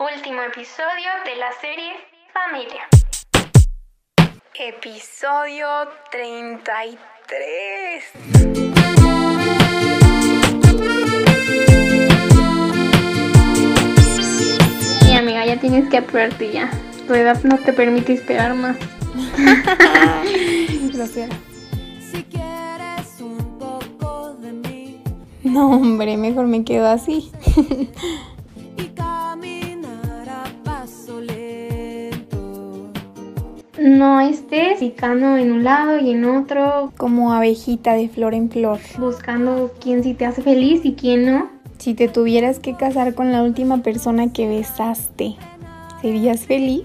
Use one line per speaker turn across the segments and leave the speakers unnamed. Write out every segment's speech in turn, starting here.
Último episodio de la serie Familia.
Episodio 33.
Mi amiga, ya tienes que apurarte ya. Tu edad no te permite esperar más.
Grosera.
Si quieres un poco de mí
No, hombre, mejor me quedo así.
No estés picando en un lado y en otro,
Como abejita de flor en flor.
buscando quién sí te hace feliz y quién no.
Si te tuvieras que casar con la última persona que besaste, ¿serías feliz?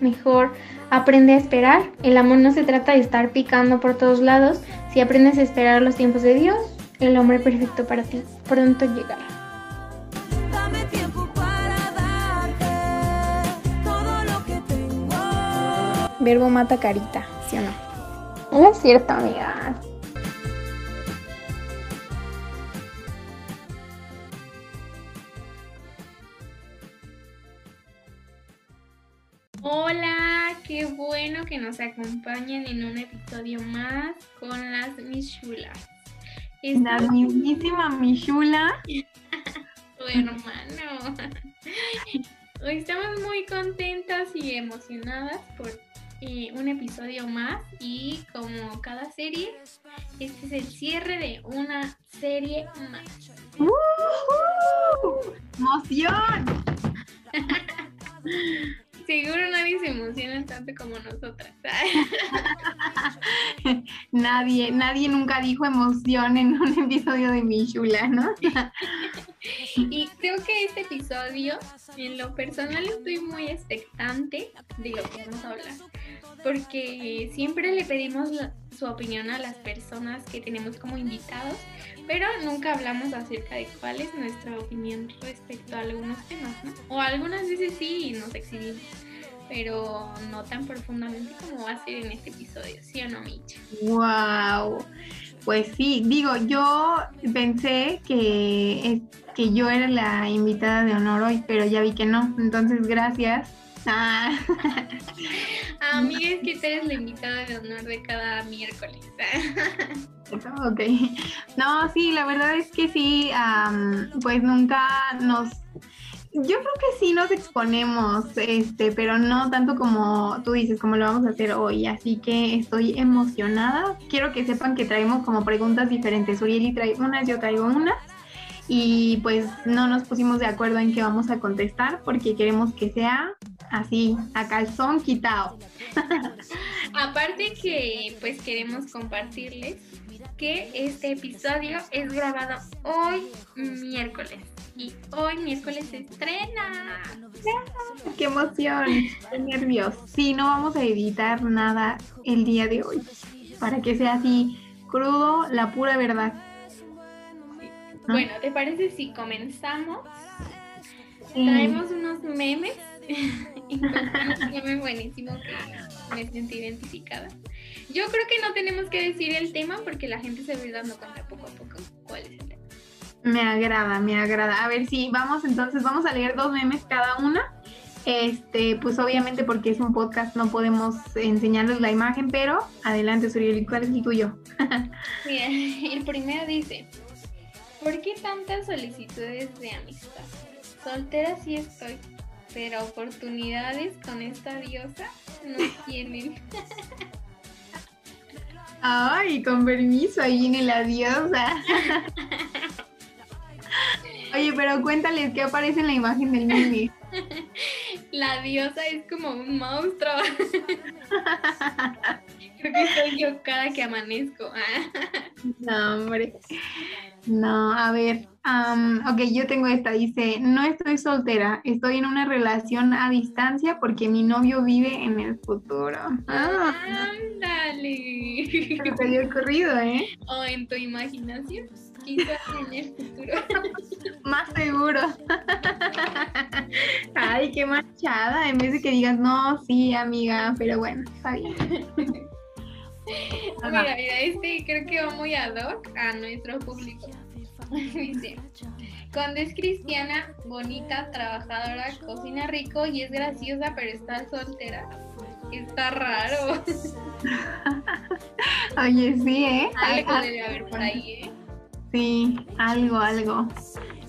Mejor aprende a esperar. El amor no se trata de estar picando por todos lados. Si aprendes a esperar los tiempos de Dios, el hombre perfecto para ti pronto llegará.
Verbo mata carita, ¿sí o no?
No es cierto, amiga. Hola, qué bueno que nos acompañen en un episodio más con las Michulas.
La mismísima Michula.
tu hermano. Hoy estamos muy contentas y emocionadas por eh, un episodio más y como cada serie, este es el cierre de una serie más.
¡Emoción!
Seguro nadie se emociona tanto como nosotras.
Nadie, nadie nunca dijo emoción en un episodio de Michula, ¿no?
Y creo que este episodio, en lo personal, estoy muy expectante de lo que vamos a hablar. Porque siempre le pedimos su opinión a las personas que tenemos como invitados, pero nunca hablamos acerca de cuál es nuestra opinión respecto a algunos temas, ¿no? O algunas veces sí nos exhibimos, pero no tan profundamente como va a ser en este episodio, ¿sí o no, Micha?
Wow. Pues sí, digo, yo pensé que, que yo era la invitada de honor hoy, pero ya vi que no. Entonces, gracias. Ah,
Amiga, es que tú eres la invitada de honor de cada miércoles.
ok. No, sí, la verdad es que sí, am, pues nunca nos... Yo creo que sí nos exponemos, este, pero no tanto como tú dices, como lo vamos a hacer hoy. Así que estoy emocionada. Quiero que sepan que traemos como preguntas diferentes. Urieli trae unas, yo traigo unas. Y pues no nos pusimos de acuerdo en qué vamos a contestar porque queremos que sea así, a calzón quitado.
Aparte que pues queremos compartirles que este episodio es grabado hoy miércoles y hoy miércoles se estrena.
¡Qué emoción! ¡Qué nervios! Sí, no vamos a editar nada el día de hoy para que sea así crudo, la pura verdad. ¿No?
Bueno, ¿te parece si comenzamos?
Sí.
Traemos unos memes. Encontré un meme buenísimo que me sentí identificada. Yo creo que no tenemos que decir el tema porque la gente se va a ir dando cuenta poco a poco cuál es el tema.
Me agrada, me agrada. A ver si vamos entonces, vamos a leer dos memes cada una. Este, pues obviamente porque es un podcast no podemos enseñarles la imagen, pero adelante, Suriel, ¿cuál es el tuyo?
Mira, el primero dice, ¿por qué tantas solicitudes de amistad? Soltera sí estoy, pero oportunidades con esta diosa no tienen.
Ay, con permiso, ahí viene la diosa. Oye, pero cuéntales qué aparece en la imagen del meme.
La diosa es como un monstruo. Creo que soy yo cada que amanezco.
No, hombre. No, a ver. am, ok, yo tengo esta. Dice, no estoy soltera, estoy en una relación a distancia porque mi novio vive en el futuro. Ah,
Ándale.
se te había ocurrido, ¿eh?
O en tu imaginación, quizás en el futuro.
Más seguro. Ay, qué manchada. En vez de que digas, no, sí, amiga, pero bueno, está bien.
Mira, mira, este creo que va muy ad hoc a nuestro público. Dice, cuando es cristiana, bonita, trabajadora, cocina rico y es graciosa, pero está soltera. Está raro.
Oye, sí, ¿eh?
Algo debe haber por ahí, ¿eh?
Sí, algo, algo.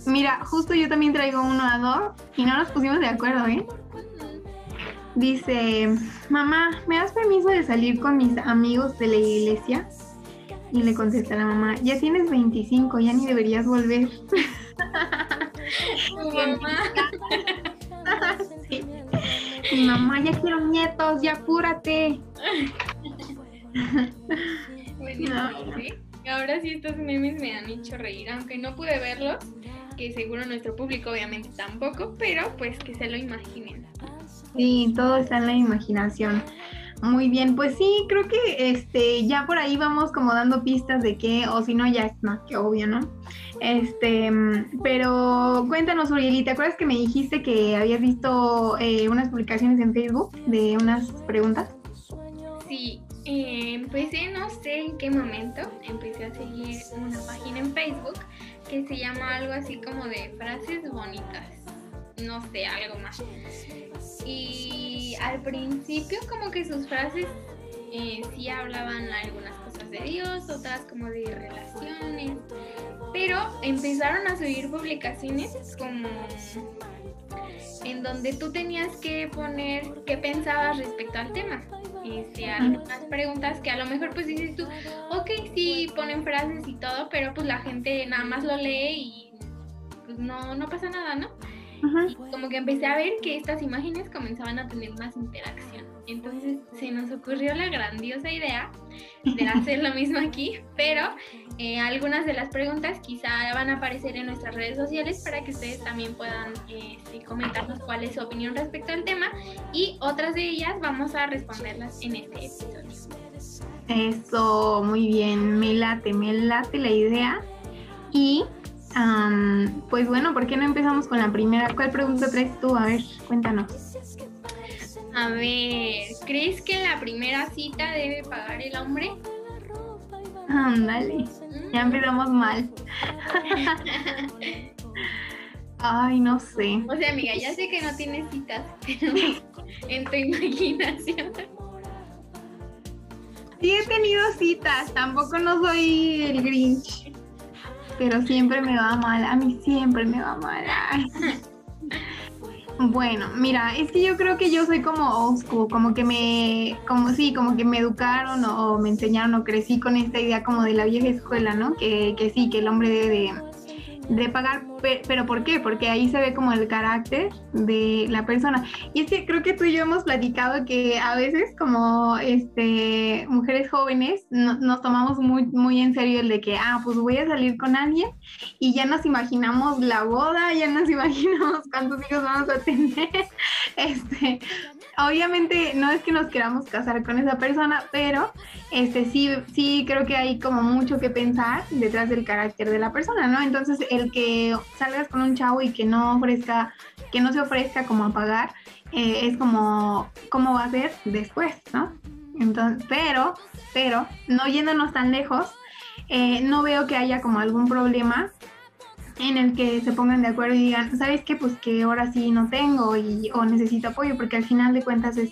Mira, justo yo también traigo uno a dos y no nos pusimos de acuerdo, ¿eh? Dice, mamá, ¿me das permiso de salir con mis amigos de la iglesia? Y le contesta la mamá, ya tienes 25, ya ni deberías volver.
Tu mamá.
Sí. Mi mamá, ya quiero nietos, ya apúrate.
Buenísimo, ¿sí? Ahora sí estos memes me han hecho reír, aunque no pude verlos, que seguro nuestro público obviamente tampoco, pero pues que se lo imaginen.
Sí, todo está en la imaginación. Muy bien, pues sí, creo que este ya por ahí vamos como dando pistas de qué, o si no, ya es más que obvio, ¿no? Este, pero cuéntanos, Urieli, ¿te acuerdas que me dijiste que habías visto eh, unas publicaciones en Facebook de unas preguntas?
Sí, eh, empecé, no sé en qué momento, empecé a seguir una página en Facebook que se llama algo así como de frases bonitas, no sé, algo más. Y al principio como que sus frases eh, sí hablaban algunas cosas de Dios, otras como de relaciones, pero empezaron a subir publicaciones como en donde tú tenías que poner qué pensabas respecto al tema. Este, algunas preguntas que a lo mejor pues dices tú, ok, sí, ponen frases y todo, pero pues la gente nada más lo lee y pues no, no pasa nada, ¿no? Y como que empecé a ver que estas imágenes comenzaban a tener más interacción. Entonces se nos ocurrió la grandiosa idea de hacer lo mismo aquí, pero eh, algunas de las preguntas quizá van a aparecer en nuestras redes sociales para que ustedes también puedan este, comentarnos cuál es su opinión respecto al tema y otras de ellas vamos a responderlas en este episodio.
Eso, muy bien, me late, me late la idea. Y am, pues bueno, ¿por qué no empezamos con la primera? ¿Cuál pregunta traes tú? A ver, cuéntanos.
A ver, ¿crees que en la primera cita debe pagar el hombre?
Ándale, ya empezamos mal. Ay, no sé.
O sea, amiga, ya sé que no tienes citas, pero en tu imaginación.
Sí he tenido citas, tampoco no soy el Grinch, pero siempre me va mal, a mí siempre me va mal. Bueno, mira, es que yo creo que yo soy como old school, como que me, como sí, como que me educaron o me enseñaron o crecí con esta idea como de la vieja escuela, ¿no? Que, que sí, que el hombre debe de, de pagar, pe- pero ¿por qué? Porque ahí se ve como el carácter de la persona. Y es que creo que tú y yo hemos platicado que a veces como este mujeres jóvenes no- nos tomamos muy, muy en serio el de que, ah, pues voy a salir con alguien y ya nos imaginamos la boda, ya nos imaginamos cuántos hijos vamos a tener. Este, obviamente no es que nos queramos casar con esa persona, pero este sí, sí creo que hay como mucho que pensar detrás del carácter de la persona, ¿no? Entonces el que salgas con un chavo y que no ofrezca, que no se ofrezca como a pagar, eh, es como cómo va a ser después, ¿no? Entonces, pero, pero, no yéndonos tan lejos, eh, no veo que haya como algún problema en el que se pongan de acuerdo y digan, ¿sabes qué? Pues que ahora sí no tengo y, o necesito apoyo, porque al final de cuentas es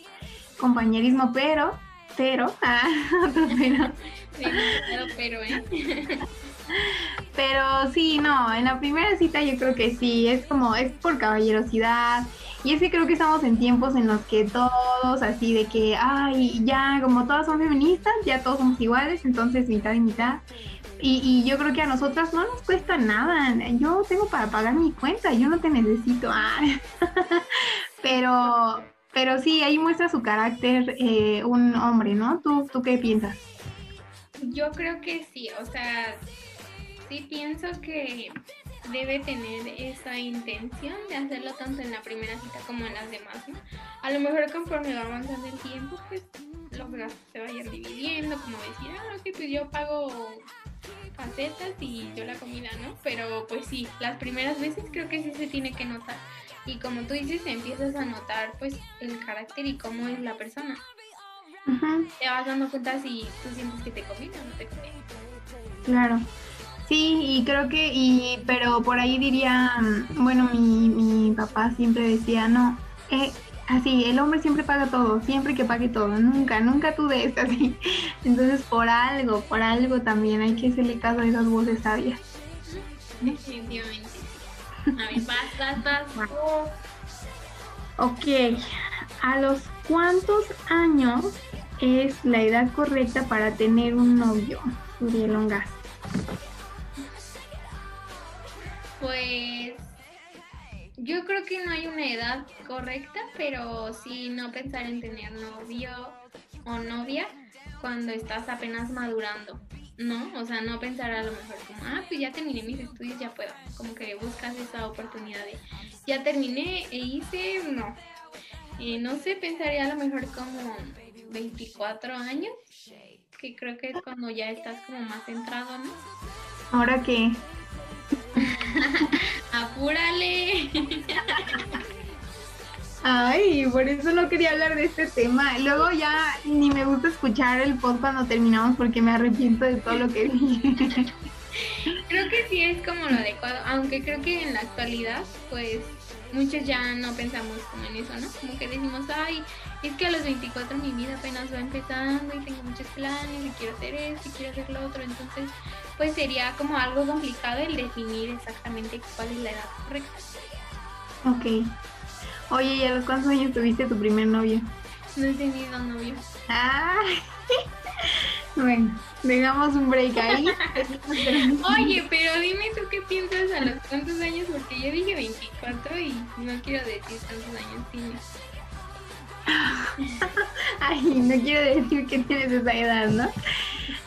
compañerismo, pero, pero, ah, otro pero,
pero, ¿eh?
pero sí, no, en la primera cita yo creo que sí, es como, es por caballerosidad. Y es que creo que estamos en tiempos en los que todos así de que, ay, ya como todas son feministas, ya todos somos iguales, entonces mitad y mitad. Y, y yo creo que a nosotras no nos cuesta nada. Yo tengo para pagar mi cuenta, yo no te necesito. Ah. Pero, pero sí, ahí muestra su carácter eh, un hombre, ¿no? ¿Tú, ¿Tú qué piensas?
Yo creo que sí, o sea, sí pienso que debe tener esa intención de hacerlo tanto en la primera cita como en las demás, ¿no? A lo mejor conforme va avanzando el tiempo, pues los gastos se vayan dividiendo, como decir, ah, ok, pues yo pago facetas y yo la comida, ¿no? Pero pues sí, las primeras veces creo que sí se tiene que notar. Y como tú dices, empiezas a notar pues el carácter y cómo es la persona.
Ujú,
Te vas dando cuenta si tú sientes que te conviene o no te conviene.
claro. Sí, y creo que, y, pero por ahí diría, mm, bueno, mi, mi papá siempre decía, no, eh, así, el hombre siempre paga todo, siempre que pague todo, nunca, nunca tú des así. Entonces, por algo, por algo también hay que hacerle caso a esas voces sabias.
Definitivamente. A ver, vas, vas, vas.
Ok, ¿a los cuántos años es la edad correcta para tener un novio? Uriel Ongas.
Pues yo creo que no hay una edad correcta, pero sí no pensar en tener novio o novia cuando estás apenas madurando, ¿no? O sea, no pensar a lo mejor como, ah, pues ya terminé mis estudios, ya puedo. Como que buscas esa oportunidad de, ya terminé e hice, no. No sé, pensaría a lo mejor como 24 años, que creo que es cuando ya estás como más centrado, ¿no?
Ahora que
Apúrale.
Ay, por eso no quería hablar de este tema. Luego ya ni me gusta escuchar el pod cuando terminamos porque me arrepiento de todo lo que dije.
Creo que sí es como lo adecuado, aunque creo que en la actualidad, pues muchos ya no pensamos como en eso, ¿no? Como que decimos, ay, es que a los 24 mi vida apenas va empezando y tengo muchos planes y quiero hacer esto y quiero hacer lo otro, entonces pues sería como algo complicado el definir exactamente cuál es la edad correcta.
Ok. Oye, ¿y a los cuántos años tuviste tu primer novio?
No he tenido novio.
Ay. Bueno, dejamos un break ahí.
Oye, pero dime tú qué piensas a los cuántos años, porque yo dije 24 y no quiero decir cuántos años tienes.
Ay, no quiero decir que tienes esa edad, ¿no?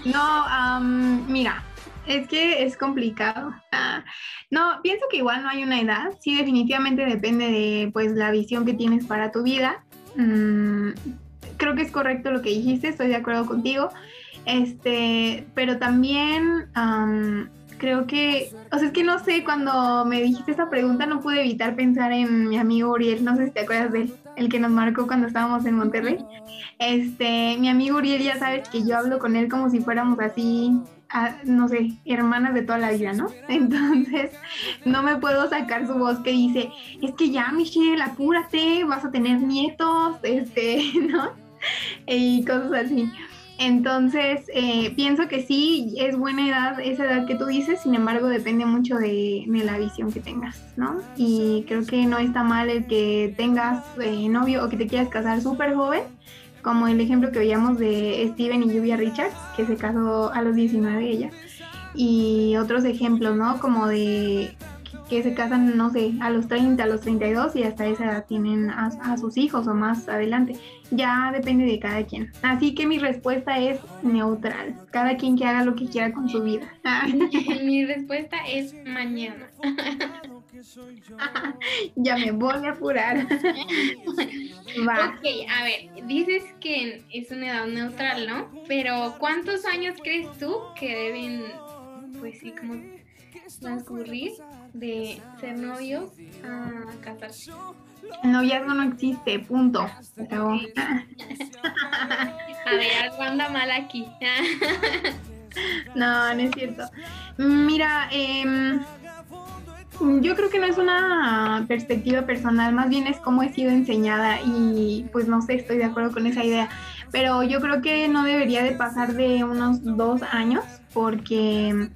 No, am, mira, es que es complicado. Ah, no, pienso que igual no hay una edad. Sí, definitivamente depende de pues la visión que tienes para tu vida. Mm, creo que es correcto lo que dijiste, estoy de acuerdo contigo. Este, pero también am, creo que, o sea, es que no sé, cuando me dijiste esa pregunta no pude evitar pensar en mi amigo Uriel, no sé si te acuerdas de él, el que nos marcó cuando estábamos en Monterrey. Este, mi amigo Uriel, ya sabes que yo hablo con él como si fuéramos así, no sé, hermanas de toda la vida, ¿no? Entonces, no me puedo sacar su voz que dice, es que ya, Michelle, apúrate, vas a tener nietos, este, ¿no? Y cosas así. Entonces, eh, pienso que sí, es buena edad, esa edad que tú dices, sin embargo, depende mucho de, la visión que tengas, ¿no? Y creo que no está mal el que tengas eh, novio o que te quieras casar súper joven, como el ejemplo que veíamos de Steven y Lluvia Richards, que se casó a los 19 ella. Y otros ejemplos, ¿no? Como de que se casan, no sé, a los 30, a los 32 y hasta esa edad tienen a, a sus hijos o más adelante. Ya depende de cada quien. Así que mi respuesta es neutral. Cada quien que haga lo que quiera con su vida.
Mi respuesta es mañana.
ya me voy a apurar. Va.
Ok, a ver, dices que es una edad neutral, ¿no? Pero ¿cuántos años crees tú que deben, pues sí, como transcurrir de ser novios a casarse?
El noviazgo no existe, punto. Acabó.
A ver, algo anda mal aquí.
No, no es cierto. Mira, em, yo creo que no es una perspectiva personal, más bien es cómo he sido enseñada y pues no sé, estoy de acuerdo con esa idea. Pero yo creo que no debería de pasar de unos dos años porque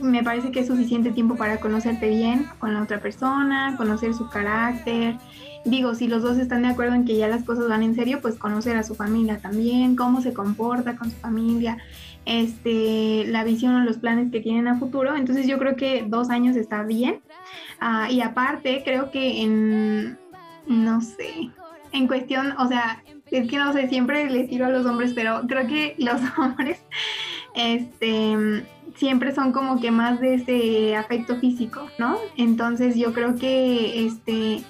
me parece que es suficiente tiempo para conocerte bien con la otra persona, conocer su carácter. Digo, si los dos están de acuerdo en que ya las cosas van en serio, pues conocer a su familia también, cómo se comporta con su familia, este, la visión o los planes que tienen a futuro. Entonces yo creo que dos años está bien. Ah, y aparte, creo que en, no sé, en cuestión, o sea, es que no sé, siempre les tiro a los hombres, pero creo que los hombres, este, siempre son como que más de ese afecto físico, ¿no? Entonces yo creo que, este,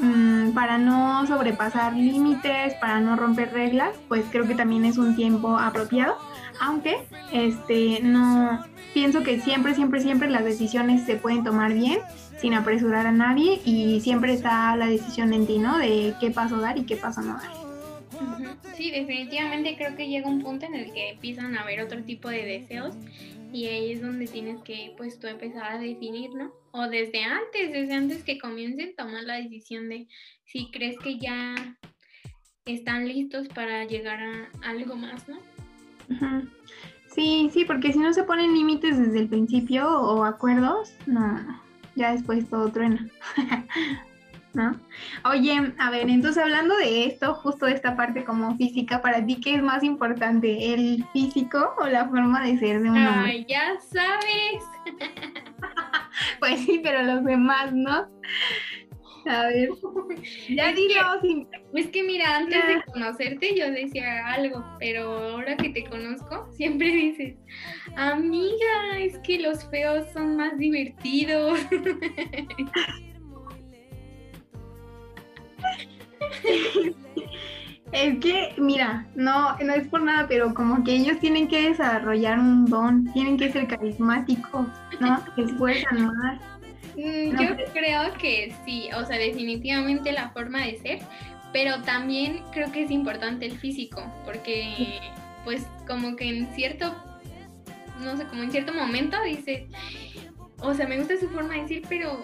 mm, para no sobrepasar límites, para no romper reglas, pues creo que también es un tiempo apropiado, aunque, este, no, pienso que siempre, siempre, siempre las decisiones se pueden tomar bien, sin apresurar a nadie y siempre está la decisión en ti, ¿no? De qué paso dar y qué paso no dar.
Sí, definitivamente creo que llega un punto en el que empiezan a haber otro tipo de deseos Y ahí es donde tienes que, pues, tú empezar a definir, ¿no? O desde antes, desde antes que comiencen, tomar la decisión de si crees que ya están listos para llegar a algo más, ¿no?
Sí, sí, porque si no se ponen límites desde el principio o acuerdos, no, ya después todo truena. ¿No? Oye, a ver, entonces hablando de esto, justo de esta parte como física, para ti, ¿qué es más importante, el físico o la forma de ser de un hombre?
Ay, ya sabes.
Pues sí, pero los demás, ¿no? A ver, ya
Es
dilo sin
Es que mira, antes
Ya.
de conocerte yo decía algo, pero ahora que te conozco, siempre dices, amiga, es que los feos son más divertidos.
Es que, mira, no, no es por nada, pero como que ellos tienen que desarrollar un don, tienen que ser carismáticos, ¿no? Se esfuerzan más.
Mm,
No,
Yo
pero-
creo que sí, o sea, definitivamente la forma de ser, pero también creo que es importante el físico, porque pues como que en cierto, no sé, como en cierto momento dices, o sea, me gusta su forma de decir, pero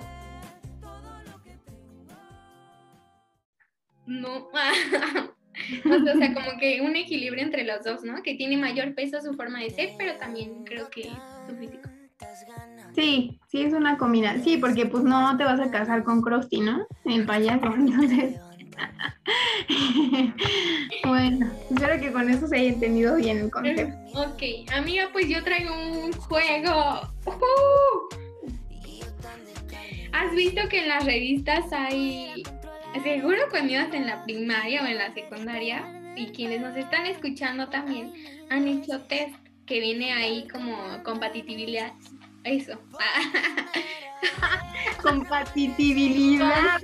no, o sea, como que un equilibrio entre los dos, ¿no? Que tiene mayor peso su forma de ser, pero también creo que su físico.
Sí, sí es una combinación. Sí, porque pues no te vas a casar con Krusty, ¿no? El payaso, entonces. bueno, espero que con eso se haya entendido bien el concepto.
Ok, amiga, pues yo traigo un juego. ¿Has visto que en las revistas hay, seguro cuando ibas en la primaria o en la secundaria, y quienes nos están escuchando también, han hecho test que viene ahí como compatibilidad, eso.
Compatibilidad.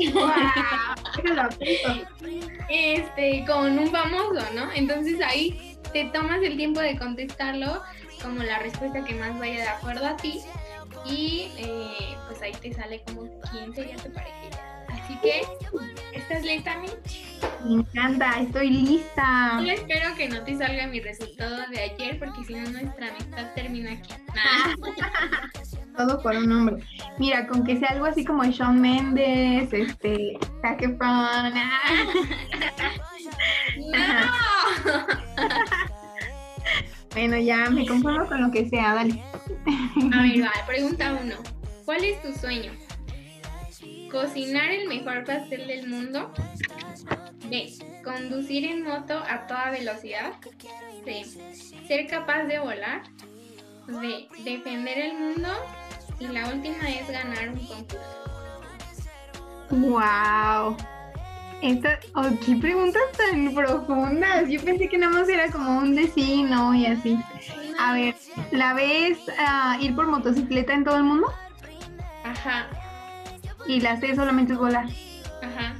Este, con un famoso, ¿no? Entonces ahí te tomas el tiempo de contestarlo como la respuesta que más vaya de acuerdo a ti y eh, pues ahí te sale como quién sería tu parejita. Así que, ¿estás lista, Mitch?
Me encanta, estoy lista.
Solo espero que no te salga mi resultado de ayer porque si no nuestra amistad termina aquí.
Todo por un hombre. Mira, con que sea algo así como Shawn Mendes, este, Zac Efron, ah.
¡No!
Bueno, ya me conformo con lo que sea, dale.
A ver, va, pregunta uno. ¿Cuál es tu sueño? ¿Cocinar el mejor pastel del mundo? B. ¿Conducir en moto a toda velocidad? C. ¿Ser capaz de volar? D. ¿Defender el mundo? Y la última es ganar un concurso.
Wow. Esta, oh, qué preguntas tan profundas. Yo pensé que nada más era como un de sí, no y así. A ver, ¿la ves ah, ir por motocicleta en todo el mundo?
Ajá,
Y la C solamente es volar.
ajá.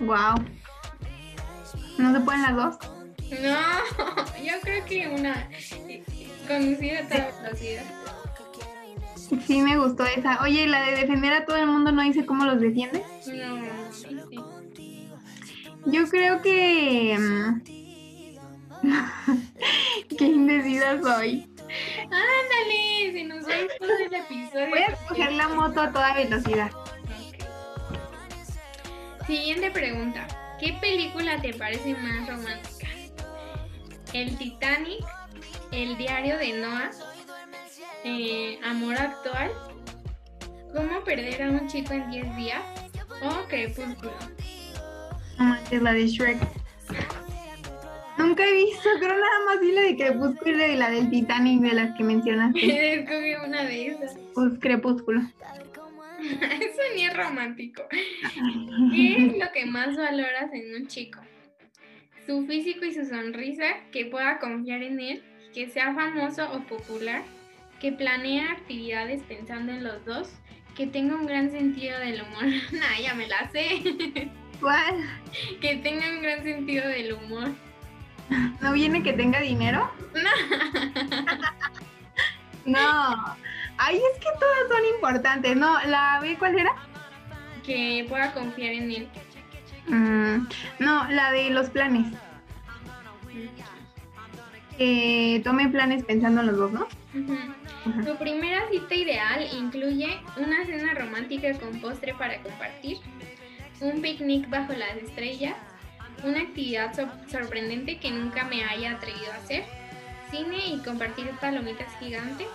Wow. ¿No se pueden las dos?
No, yo creo que una. Conducir a toda velocidad.
Sí, me gustó esa. Oye, la de defender a todo el mundo no dice cómo los defiendes.
No, sí.
Yo creo que. mm, Qué indecisa soy.
Ándale, se nos va a ir todo el episodio.
Voy a escoger la moto a toda velocidad.
Siguiente pregunta. ¿Qué película te parece más romántica? ¿El Titanic? ¿El diario de Noah? Eh, ¿Amor actual? ¿Cómo perder a un chico en 10 días? ¿O Crepúsculo?
Manches, la de Shrek. Nunca he visto, creo nada más vi la de Crepúsculo y la del Titanic de las que mencionaste.
Escogí una de esas.
Pues Crepúsculo.
Eso ni es romántico. ¿Qué es lo que más valoras en un chico? Su físico y su sonrisa, que pueda confiar en él, que sea famoso o popular, que planea actividades pensando en los dos, que tenga un gran sentido del humor. nah, ya me la sé.
¿Cuál?
que tenga un gran sentido del humor.
¿No viene que tenga dinero? No. Ay, es que todas son importantes. No, la B, ¿cuál era?
que pueda confiar en él.
Mm, no, la de los planes. Que tome planes pensando en los dos, ¿no?
Tu primera cita ideal incluye una cena romántica con postre para compartir, un picnic bajo las estrellas, una actividad sor- sorprendente que nunca me haya atrevido a hacer, cine y compartir palomitas gigantes,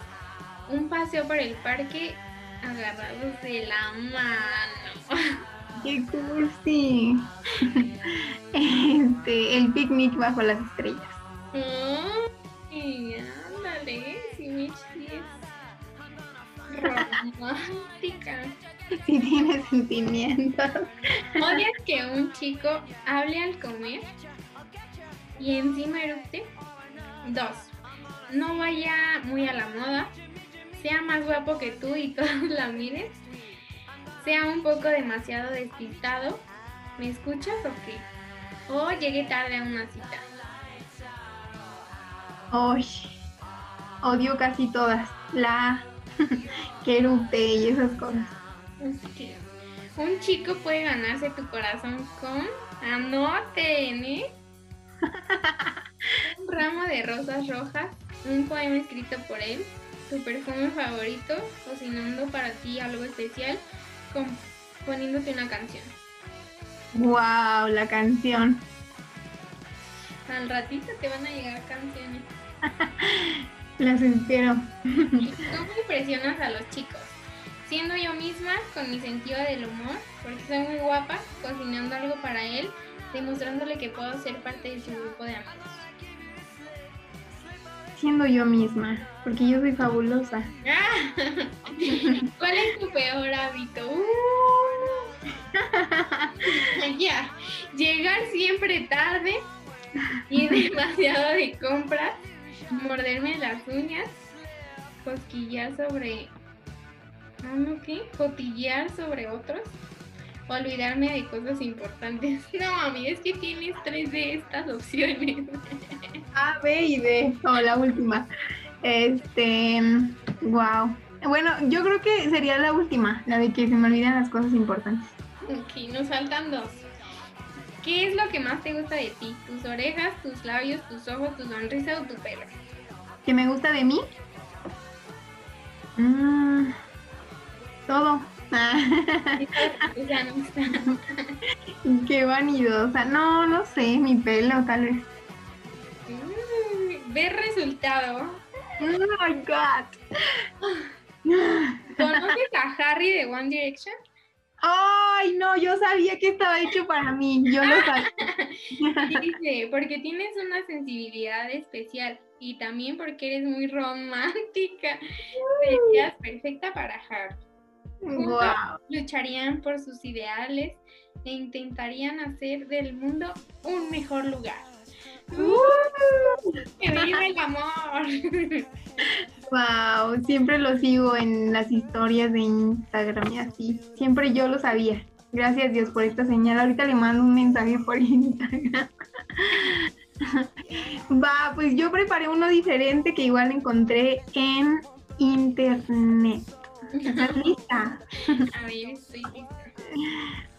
un paseo por el parque agarrados de la mano.
¡Qué cursi! Este, el picnic bajo las estrellas.
Ay, ándale, si es romántica.
Sí tiene sentimientos.
¿Odias que un chico hable al comer y encima eructe? Dos, no vaya muy a la moda, sea más guapo que tú y todos la miren, sea un poco demasiado despistado, ¿me escuchas o qué? O llegue tarde a una cita.
Ay, odio casi todas. La que erupte y esas cosas.
Un chico puede ganarse tu corazón con, anoten, ¿eh? un ramo de rosas rojas, un poema escrito por él, tu perfume favorito, cocinando para ti algo especial, componiéndote una canción.
Wow, la canción.
Al ratito te van a llegar canciones.
Las espero.
¿Y ¿Cómo impresionas a los chicos? Siendo yo misma, con mi sentido del humor, porque soy muy guapa, cocinando algo para él, demostrándole que puedo ser parte de su grupo de amigos.
Siendo yo misma, porque yo soy fabulosa.
¡Ah! ¿Cuál es tu peor hábito? Uh. ya, llegar siempre tarde y demasiado de compras, morderme las uñas, cosquillar sobre... ¿Ah, qué? Cotillear sobre otros, olvidarme de cosas importantes. No, mami, es que tienes tres de estas opciones.
A, B y D. O la última. Este. Wow. Bueno, yo creo que sería la última, la de que se me olvidan las cosas importantes.
Ok, nos faltan dos. ¿Qué es lo que más te gusta de ti? ¿Tus orejas, tus labios, tus ojos, tu sonrisa o tu pelo?
¿Qué me gusta de mí? Mm, todo.
O sea, no está.
Qué vanidosa. No, no sé, mi pelo tal vez.
Mm, Ve resultado.
Oh my god.
¿Conoces a Harry de One Direction?
Ay, no, yo sabía que estaba hecho para mí. Yo lo sabía.
Dice, porque tienes una sensibilidad especial y también porque eres muy romántica. Serías perfecta para Harry. Juntos
Wow.
lucharían por sus ideales e intentarían hacer del mundo un mejor lugar. ¡Que viva el amor!
Wow, siempre lo sigo en las historias de Instagram y así. Siempre yo lo sabía. Gracias Dios por esta señal. Ahorita le mando un mensaje por Instagram. Va, pues yo preparé uno diferente que igual encontré en internet. ¿Estás lista?
A ver, estoy lista.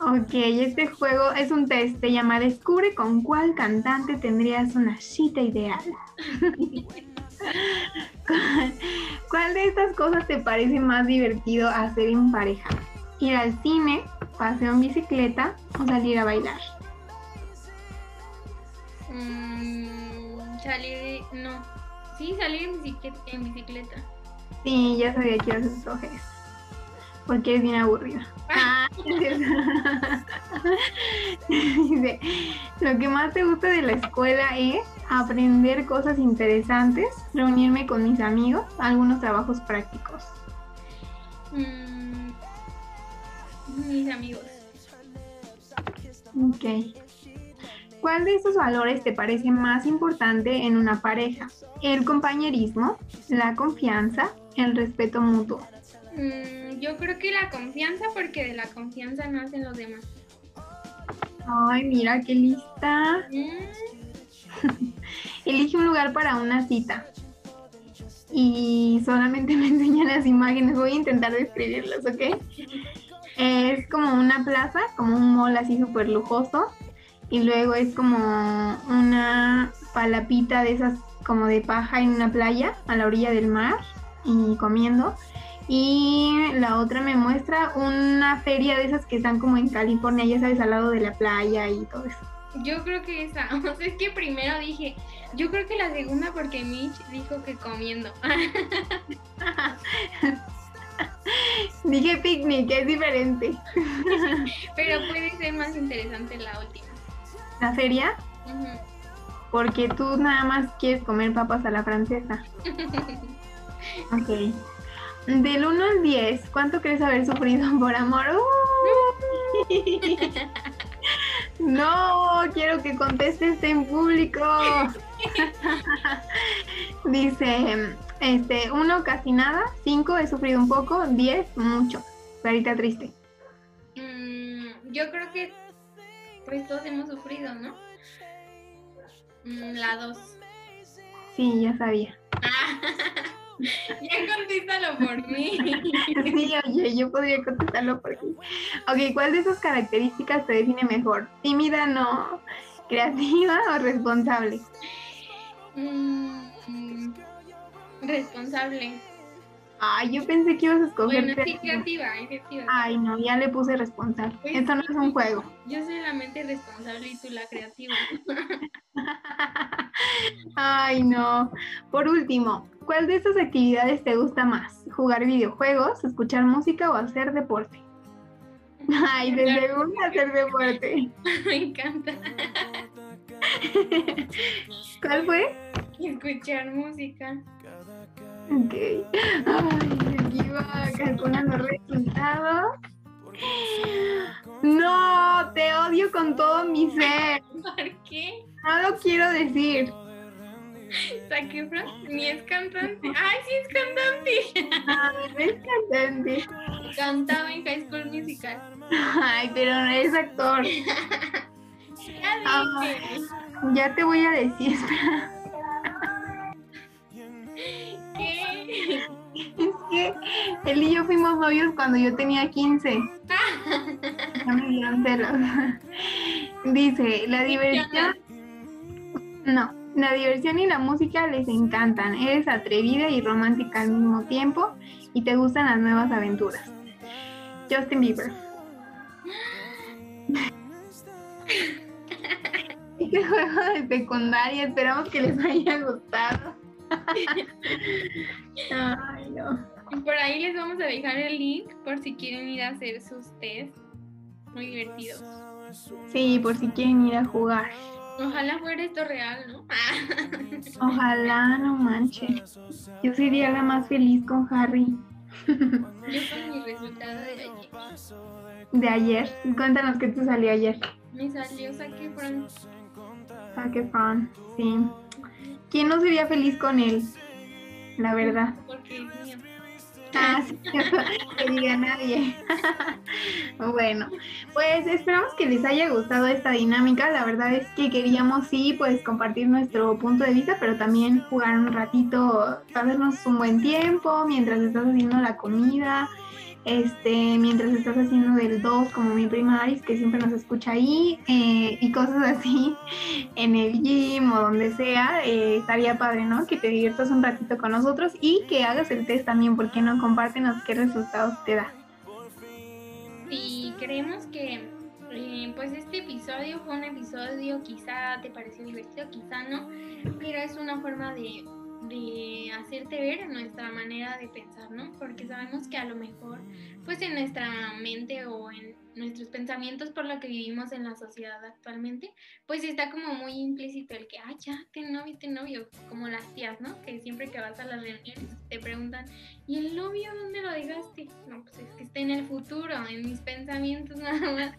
Ok, este juego es un test. Se llama Descubre con cuál cantante tendrías una cita ideal. ¿Cuál de estas cosas te parece más divertido hacer en pareja? ¿Ir al cine, paseo en bicicleta o salir a bailar?
Mm, salir. No. Sí, salir en bicicleta. En bicicleta.
Sí, ya sabía que ibas a escoger. Porque es bien aburrido. Ah, Dice, lo que más te gusta de la escuela es aprender cosas interesantes, reunirme con mis amigos, algunos trabajos prácticos.
Mm, mis amigos.
Ok. ¿Cuál de estos valores te parece más importante en una pareja? ¿El compañerismo, la confianza, el respeto mutuo?
Mm, yo creo que la confianza, porque de la confianza nacen los demás.
Ay, mira qué lista.
Mm,
Elige un lugar para una cita. Y solamente me enseñan las imágenes. Voy a intentar describirlas, ¿ok? Es como una plaza, como un mall así súper lujoso. Y luego es como una palapita de esas como de paja en una playa a la orilla del mar y comiendo. Y la otra me muestra una feria de esas que están como en California, ya sabes, al lado de la playa y todo eso.
Yo creo que esa. O sea, es que primero dije, yo creo que la segunda porque Mitch dijo que comiendo.
Dije picnic, es diferente.
Pero puede ser más interesante la última.
¿La feria? Porque tú nada más quieres comer papas a la francesa. Ok. Del 1 al 10, ¿cuánto crees haber sufrido por amor? ¡Uy! No, quiero que contestes en público. Dice, este, 1 casi nada, 5 he sufrido un poco, 10 mucho. Carita triste.
Mm, yo creo que pues todos hemos sufrido, ¿no? Mm, la dos.
Sí, ya sabía.
ya contéstalo por mí.
Sí, oye, yo podría contestarlo por ti. Ok, ¿cuál de esas características te define mejor? ¿Tímida, no? ¿Creativa o responsable?
Mm, mm, responsable.
Ay, yo pensé que ibas a escoger
Bueno,
creativa.
creativa, creativa.
Ay, no, ya le puse responsable.
Pues
Esto no es un juego.
Yo soy la mente responsable y tú la creativa.
Ay, no. Por último, ¿cuál de estas actividades te gusta más? ¿Jugar videojuegos, escuchar música o hacer deporte? Ay, de seguro hacer deporte.
Me encanta
¿Cuál fue?
escuchar música.
Ok. Ay, aquí iba calculando resultados. No, te odio con todo mi ser.
¿Por qué?
No lo quiero decir.
Zac ni es cantante. ¡Ay, sí es cantante!
No es cantante.
Cantaba en High School Musical.
Ay, pero no eres actor.
Ya dije.
Ya te voy a decir, espera. Es que él y yo fuimos novios cuando yo tenía 15. Ya me dieron celos. Dice, la diversión... No, la diversión y la música les encantan. Eres atrevida y romántica al mismo tiempo y te gustan las nuevas aventuras. Justin Bieber. Este juego de secundaria, esperamos que les haya gustado. Ay, no.
Por ahí les vamos a dejar el link por si quieren ir a hacer sus test. Muy divertidos.
Sí, por si quieren ir a jugar.
Ojalá fuera esto real, ¿no?
Ojalá, no manches. Yo sería la más feliz con Harry
Yo con mi resultado de ayer.
de ayer. Cuéntanos qué te salió ayer.
Me salió Zac Efron.
Zac Efron, sí. ¿Quién no sería feliz con él? La verdad. Ah, sí, que diga nadie. bueno, pues esperamos que les haya gustado esta dinámica. La verdad es que queríamos sí, pues compartir nuestro punto de vista, pero también jugar un ratito, pasarnos un buen tiempo mientras estás haciendo la comida, este, mientras estás haciendo del 2 como mi prima Aris, que siempre nos escucha ahí, eh, y cosas así en el gym o donde sea, eh, estaría padre, ¿no? Que te diviertas un ratito con nosotros y que hagas el test también, porque no compártenos qué resultados te da.
Y creemos que eh, pues este episodio fue un episodio quizá te pareció divertido, quizá no, pero es una forma de, de hacerte ver nuestra manera de pensar, ¿no? Porque sabemos que a lo mejor pues en nuestra mente o en nuestros pensamientos por lo que vivimos en la sociedad actualmente, pues está como muy implícito el que, ah, ya, ten novio, ten novio, como las tías, ¿no? Que siempre que vas a las reuniones te preguntan, ¿y el novio dónde lo dejaste? No, pues es que está en el futuro, en mis pensamientos nada más.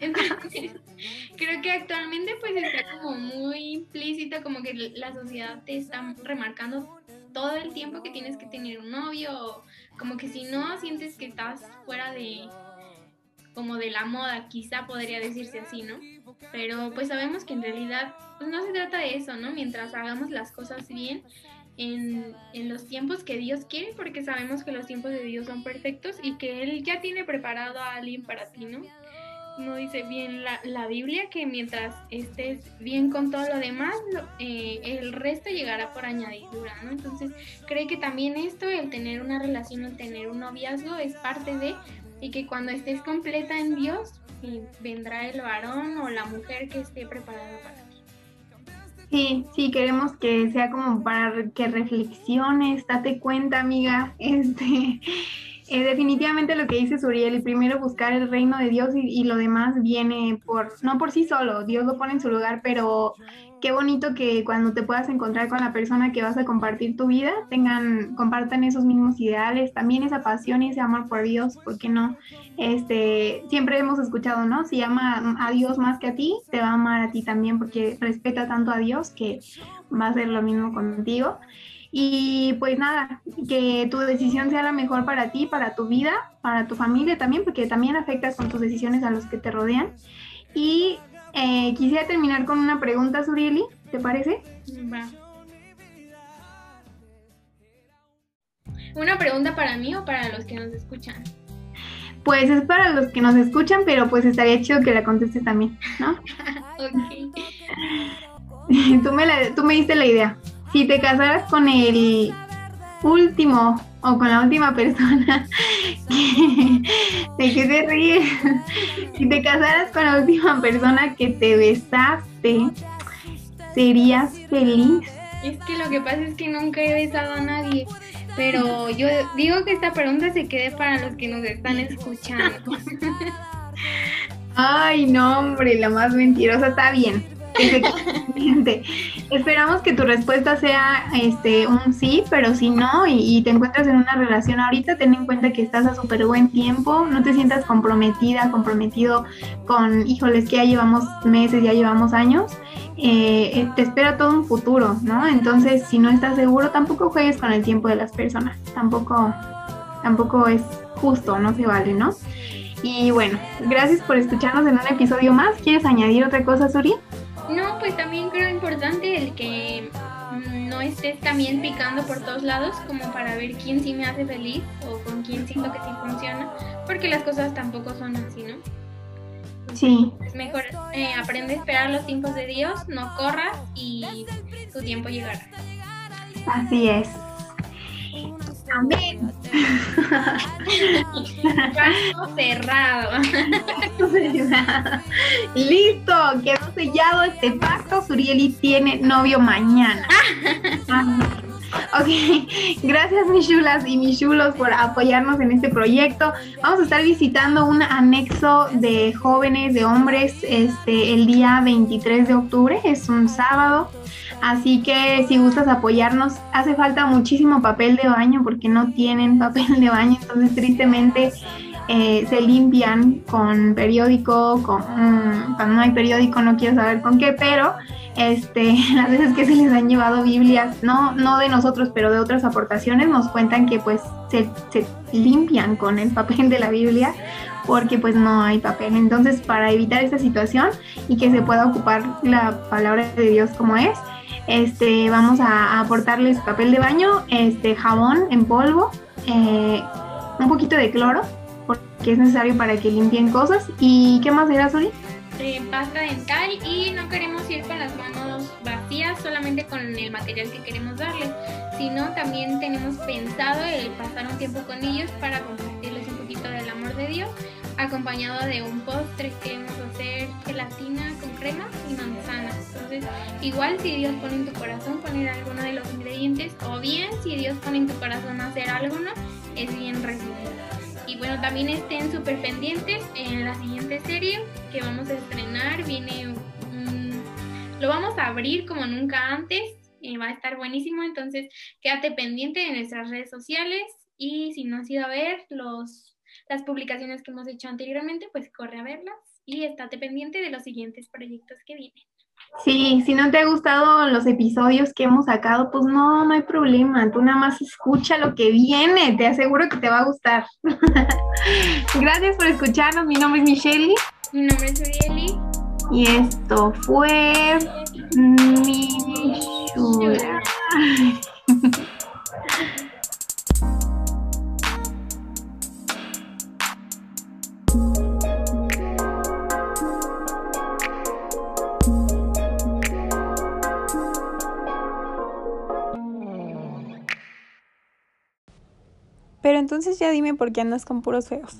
Entonces, creo que actualmente pues está como muy implícito, como que la sociedad te está remarcando todo el tiempo que tienes que tener un novio, como que si no sientes que estás fuera de como de la moda, quizá podría decirse así, ¿no? Pero pues sabemos que en realidad pues no se trata de eso, ¿no? Mientras hagamos las cosas bien en, en los tiempos que Dios quiere, porque sabemos que los tiempos de Dios son perfectos y que Él ya tiene preparado a alguien para ti, ¿no? no dice bien la, la Biblia que mientras estés bien con todo lo demás, eh, el resto llegará por añadidura, ¿no? Entonces, cree que también esto, el tener una relación, el tener un noviazgo, es parte de, y que cuando estés completa en Dios, vendrá el varón o la mujer que esté preparada para ti.
Sí, sí, queremos que sea como para que reflexiones, date cuenta, amiga. Este, eh, definitivamente lo que dice Suriel, el primero buscar el reino de Dios y, y lo demás viene por, no por sí solo, Dios lo pone en su lugar, pero qué bonito que cuando te puedas encontrar con la persona que vas a compartir tu vida, tengan, compartan esos mismos ideales, también esa pasión y ese amor por Dios, ¿por qué no? Este, siempre hemos escuchado, ¿no? Si ama a Dios más que a ti, te va a amar a ti también porque respeta tanto a Dios que va a hacer lo mismo contigo. Y pues nada, que tu decisión sea la mejor para ti, para tu vida, para tu familia también, porque también afectas con tus decisiones a los que te rodean. Y eh, quisiera terminar con una pregunta, Surieli, ¿te parece?
Va. ¿Una pregunta para mí o para los que nos escuchan?
Pues es para los que nos escuchan, pero pues estaría chido que la contestes también, ¿no?
Ok.
tú, me la- tú me diste la idea. Si te casaras con el último o con la última persona que, de que te ríes, si te casaras con la última persona que te besaste, ¿serías feliz?
Es que lo que pasa es que nunca he besado a nadie. Pero yo digo que esta pregunta se quede para los que nos están escuchando.
Ay, no, hombre, la más mentirosa está bien. Efectivamente. Esperamos que tu respuesta sea este un sí, pero si no y, y te encuentras en una relación ahorita, ten en cuenta que estás a súper buen tiempo, no te sientas comprometida, comprometido con, híjoles, que ya llevamos meses, ya llevamos años, eh, eh, te espera todo un futuro, ¿no? Entonces, si no estás seguro, tampoco juegues con el tiempo de las personas, tampoco, tampoco es justo, no se vale, ¿no? Y bueno, gracias por escucharnos en un episodio más. ¿Quieres añadir otra cosa, Suri?
No, pues también creo importante el que mm, no estés también picando por todos lados como para ver quién sí me hace feliz o con quién siento que sí funciona, porque las cosas tampoco son así, ¿no?
Sí,
Es mejor eh, aprende a esperar los tiempos de Dios, no corras y tu tiempo llegará.
así es. Amén.
Caso cerrado.
Listo, quedó sellado este pacto. Surieli tiene novio mañana. Amén. Ok, gracias mis chulas y mis chulos por apoyarnos en este proyecto. Vamos a estar visitando un anexo de jóvenes, de hombres, este, el día 23 de octubre, es un sábado. Así que si gustas apoyarnos, hace falta muchísimo papel de baño porque no tienen papel de baño, entonces tristemente eh, se limpian con periódico, con, mm, cuando no hay periódico no quiero saber con qué, pero este, las veces que se les han llevado Biblias, no, no de nosotros, pero de otras aportaciones, nos cuentan que pues se, limpian con el papel de la Biblia porque pues no hay papel. Entonces, para evitar esta situación y que se pueda ocupar la palabra de Dios como es, este, vamos a, a aportarles papel de baño, este, jabón en polvo, eh, un poquito de cloro, porque es necesario para que limpien cosas. ¿Y qué más era, Suri?
pasta dental y no queremos ir con las manos vacías solamente con el material que queremos darles, sino también tenemos pensado el pasar un tiempo con ellos para compartirles un poquito del amor de Dios, acompañado de un postre que queremos hacer gelatina con crema y manzana. Entonces, igual si Dios pone en tu corazón poner alguno de los ingredientes, o bien si Dios pone en tu corazón hacer algo, ¿no? es bien recibido. Y bueno, también estén súper pendientes en la siguiente serie que vamos a estrenar. Viene un- lo vamos a abrir como nunca antes. va a estar buenísimo. Entonces, quédate pendiente de nuestras redes sociales. Y si no has ido a ver los, las publicaciones que hemos hecho anteriormente, pues corre a verlas. Y estate pendiente de los siguientes proyectos que vienen.
Sí, si no te ha gustado los episodios que hemos sacado, pues no, no hay problema. Tú nada más escucha lo que viene. Te aseguro que te va a gustar. Gracias por escucharnos. Mi nombre es Michelle
Mi nombre es Urieli.
y esto fue Mi entonces ya dime por qué andas con puros feos.